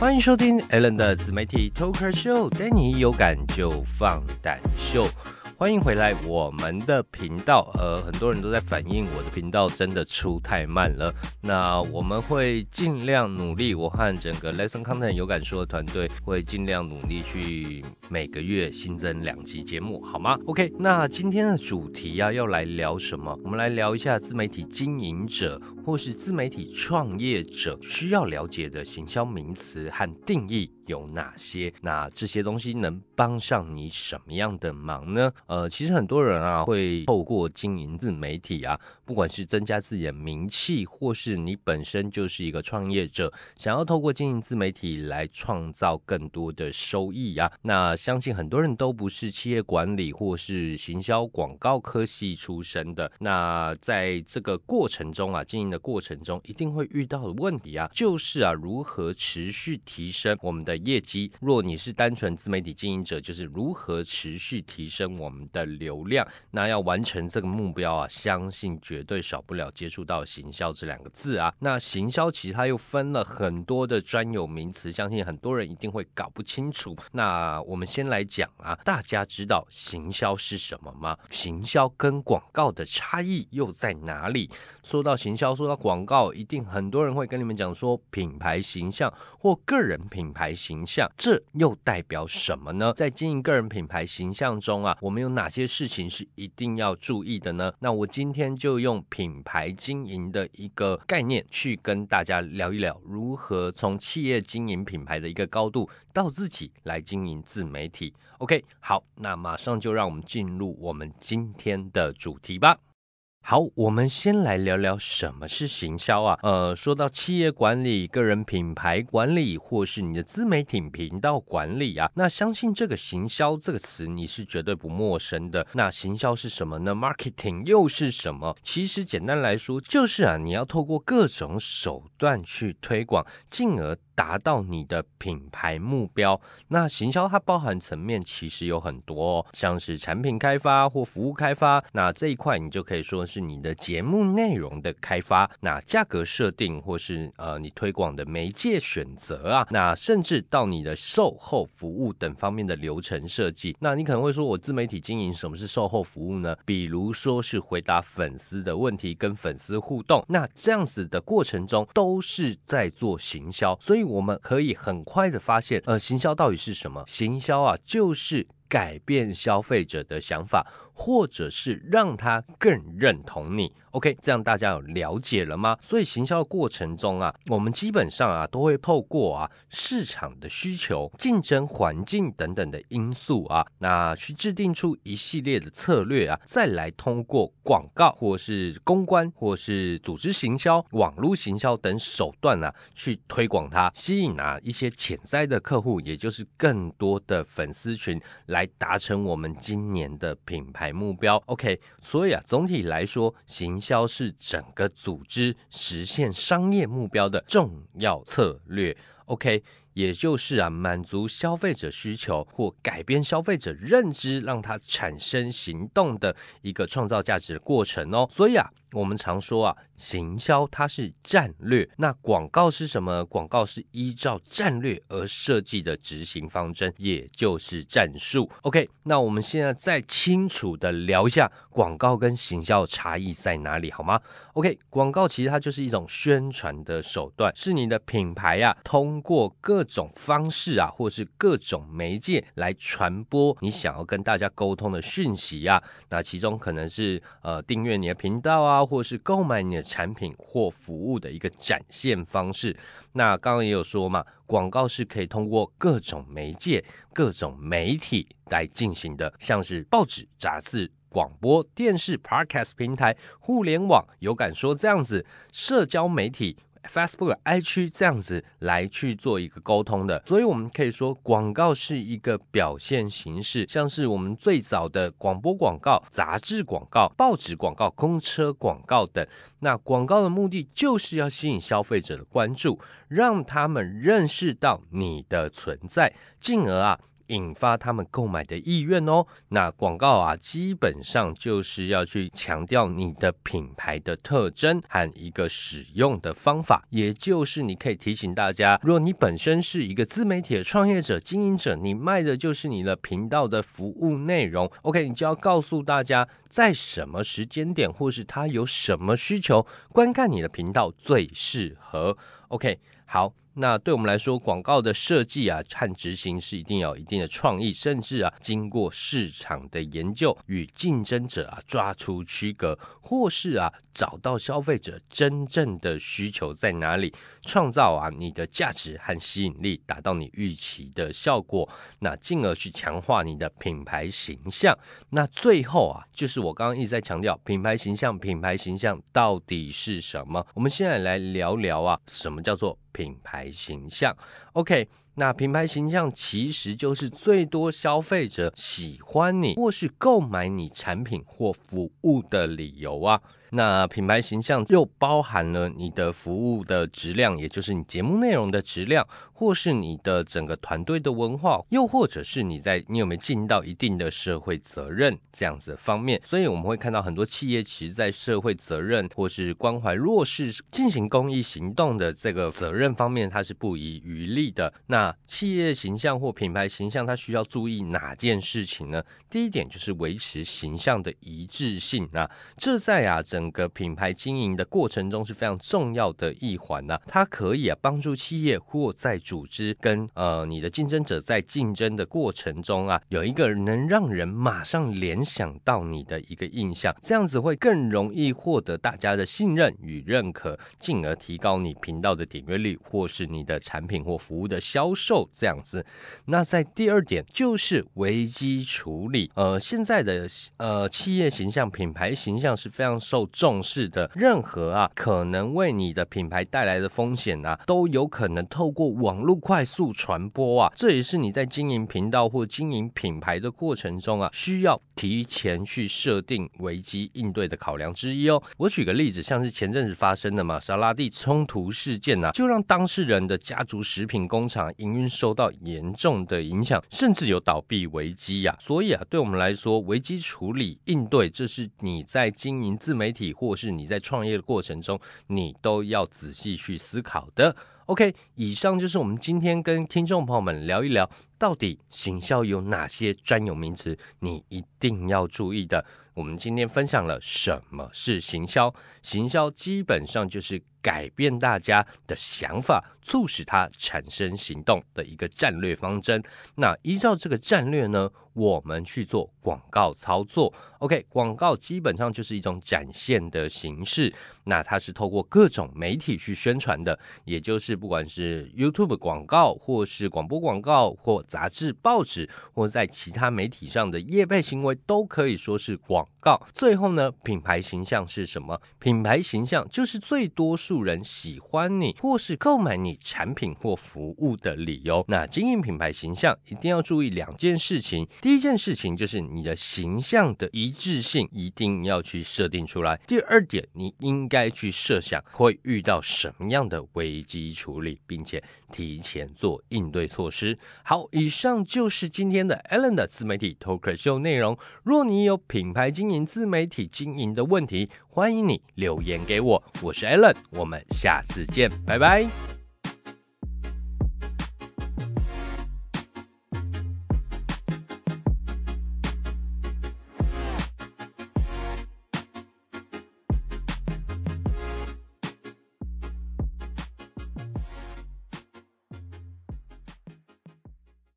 欢迎收听 Allen 的自媒体 Talker Show，带你有感就放胆秀。欢迎回来我们的频道。呃，很多人都在反映我的频道真的出太慢了。那我们会尽量努力，我和整个 Lesson Content 有感说的团队会尽量努力去每个月新增两集节目，好吗？OK，那今天的主题呀，要来聊什么？我们来聊一下自媒体经营者或是自媒体创业者需要了解的行销名词和定义。有哪些？那这些东西能帮上你什么样的忙呢？呃，其实很多人啊会透过经营自媒体啊，不管是增加自己的名气，或是你本身就是一个创业者，想要透过经营自媒体来创造更多的收益啊。那相信很多人都不是企业管理或是行销广告科系出身的。那在这个过程中啊，经营的过程中一定会遇到的问题啊，就是啊，如何持续提升我们的。业绩，若你是单纯自媒体经营者，就是如何持续提升我们的流量。那要完成这个目标啊，相信绝对少不了接触到行销这两个字啊。那行销其实它又分了很多的专有名词，相信很多人一定会搞不清楚。那我们先来讲啊，大家知道行销是什么吗？行销跟广告的差异又在哪里？说到行销，说到广告，一定很多人会跟你们讲说品牌形象或个人品牌形象，这又代表什么呢？在经营个人品牌形象中啊，我们有哪些事情是一定要注意的呢？那我今天就用品牌经营的一个概念去跟大家聊一聊，如何从企业经营品牌的一个高度到自己来经营自媒体。OK，好，那马上就让我们进入我们今天的主题吧。好，我们先来聊聊什么是行销啊？呃，说到企业管理、个人品牌管理，或是你的自媒体频道管理啊，那相信这个行销这个词你是绝对不陌生的。那行销是什么呢？Marketing 又是什么？其实简单来说，就是啊，你要透过各种手段去推广，进而。达到你的品牌目标，那行销它包含层面其实有很多，哦，像是产品开发或服务开发，那这一块你就可以说是你的节目内容的开发，那价格设定或是呃你推广的媒介选择啊，那甚至到你的售后服务等方面的流程设计。那你可能会说，我自媒体经营什么是售后服务呢？比如说是回答粉丝的问题，跟粉丝互动，那这样子的过程中都是在做行销，所以。我们可以很快的发现，呃，行销到底是什么？行销啊，就是改变消费者的想法。或者是让他更认同你，OK，这样大家有了解了吗？所以行销过程中啊，我们基本上啊都会透过啊市场的需求、竞争环境等等的因素啊，那去制定出一系列的策略啊，再来通过广告或是公关或是组织行销、网络行销等手段啊，去推广它，吸引啊一些潜在的客户，也就是更多的粉丝群，来达成我们今年的品牌。目标 OK，所以啊，总体来说，行销是整个组织实现商业目标的重要策略。OK，也就是啊，满足消费者需求或改变消费者认知，让他产生行动的一个创造价值的过程哦。所以啊。我们常说啊，行销它是战略，那广告是什么？广告是依照战略而设计的执行方针，也就是战术。OK，那我们现在再清楚的聊一下广告跟行销差异在哪里，好吗？OK，广告其实它就是一种宣传的手段，是你的品牌呀，通过各各种方式啊，或是各种媒介来传播你想要跟大家沟通的讯息啊。那其中可能是呃订阅你的频道啊。或是购买你的产品或服务的一个展现方式。那刚刚也有说嘛，广告是可以通过各种媒介、各种媒体来进行的，像是报纸、杂志、广播电视、Podcast 平台、互联网、有感说这样子，社交媒体。Facebook、I 区这样子来去做一个沟通的，所以我们可以说广告是一个表现形式，像是我们最早的广播广告、杂志广告、报纸广告、公车广告等。那广告的目的就是要吸引消费者的关注，让他们认识到你的存在，进而啊。引发他们购买的意愿哦。那广告啊，基本上就是要去强调你的品牌的特征和一个使用的方法，也就是你可以提醒大家，如果你本身是一个自媒体的创业者、经营者，你卖的就是你的频道的服务内容，OK，你就要告诉大家在什么时间点，或是他有什么需求，观看你的频道最适合。OK，好。那对我们来说，广告的设计啊和执行是一定要有一定的创意，甚至啊经过市场的研究，与竞争者啊抓出区隔，或是啊找到消费者真正的需求在哪里，创造啊你的价值和吸引力，达到你预期的效果，那进而去强化你的品牌形象。那最后啊，就是我刚刚一直在强调品牌形象，品牌形象到底是什么？我们现在来聊聊啊，什么叫做？品牌形象，OK，那品牌形象其实就是最多消费者喜欢你或是购买你产品或服务的理由啊。那品牌形象又包含了你的服务的质量，也就是你节目内容的质量，或是你的整个团队的文化，又或者是你在你有没有尽到一定的社会责任这样子的方面。所以我们会看到很多企业其实在社会责任或是关怀弱势、进行公益行动的这个责任方面，它是不遗余力的。那那企业形象或品牌形象，它需要注意哪件事情呢？第一点就是维持形象的一致性啊，这在啊整。个品牌经营的过程中是非常重要的一环呐，它可以啊帮助企业或在组织跟呃你的竞争者在竞争的过程中啊，有一个能让人马上联想到你的一个印象，这样子会更容易获得大家的信任与认可，进而提高你频道的点阅率或是你的产品或服务的销售这样子。那在第二点就是危机处理，呃，现在的呃企业形象、品牌形象是非常受。重视的任何啊，可能为你的品牌带来的风险啊，都有可能透过网络快速传播啊。这也是你在经营频道或经营品牌的过程中啊，需要提前去设定危机应对的考量之一哦。我举个例子，像是前阵子发生的玛莎拉蒂冲突事件啊，就让当事人的家族食品工厂营运受到严重的影响，甚至有倒闭危机呀。所以啊，对我们来说，危机处理应对，这是你在经营自媒体。或是你在创业的过程中，你都要仔细去思考的。OK，以上就是我们今天跟听众朋友们聊一聊，到底行销有哪些专有名词，你一定要注意的。我们今天分享了什么是行销，行销基本上就是改变大家的想法，促使他产生行动的一个战略方针。那依照这个战略呢？我们去做广告操作，OK，广告基本上就是一种展现的形式，那它是透过各种媒体去宣传的，也就是不管是 YouTube 广告，或是广播广告，或杂志、报纸，或在其他媒体上的业配行为，都可以说是广告。最后呢，品牌形象是什么？品牌形象就是最多数助人喜欢你，或是购买你产品或服务的理由。那经营品牌形象一定要注意两件事情。第一件事情就是你的形象的一致性一定要去设定出来。第二点，你应该去设想会遇到什么样的危机处理，并且提前做应对措施。好，以上就是今天的 Allen 的自媒体 talk Show 内容。若你有品牌经营、自媒体经营的问题，欢迎你留言给我。我是 Allen，我们下次见，拜拜。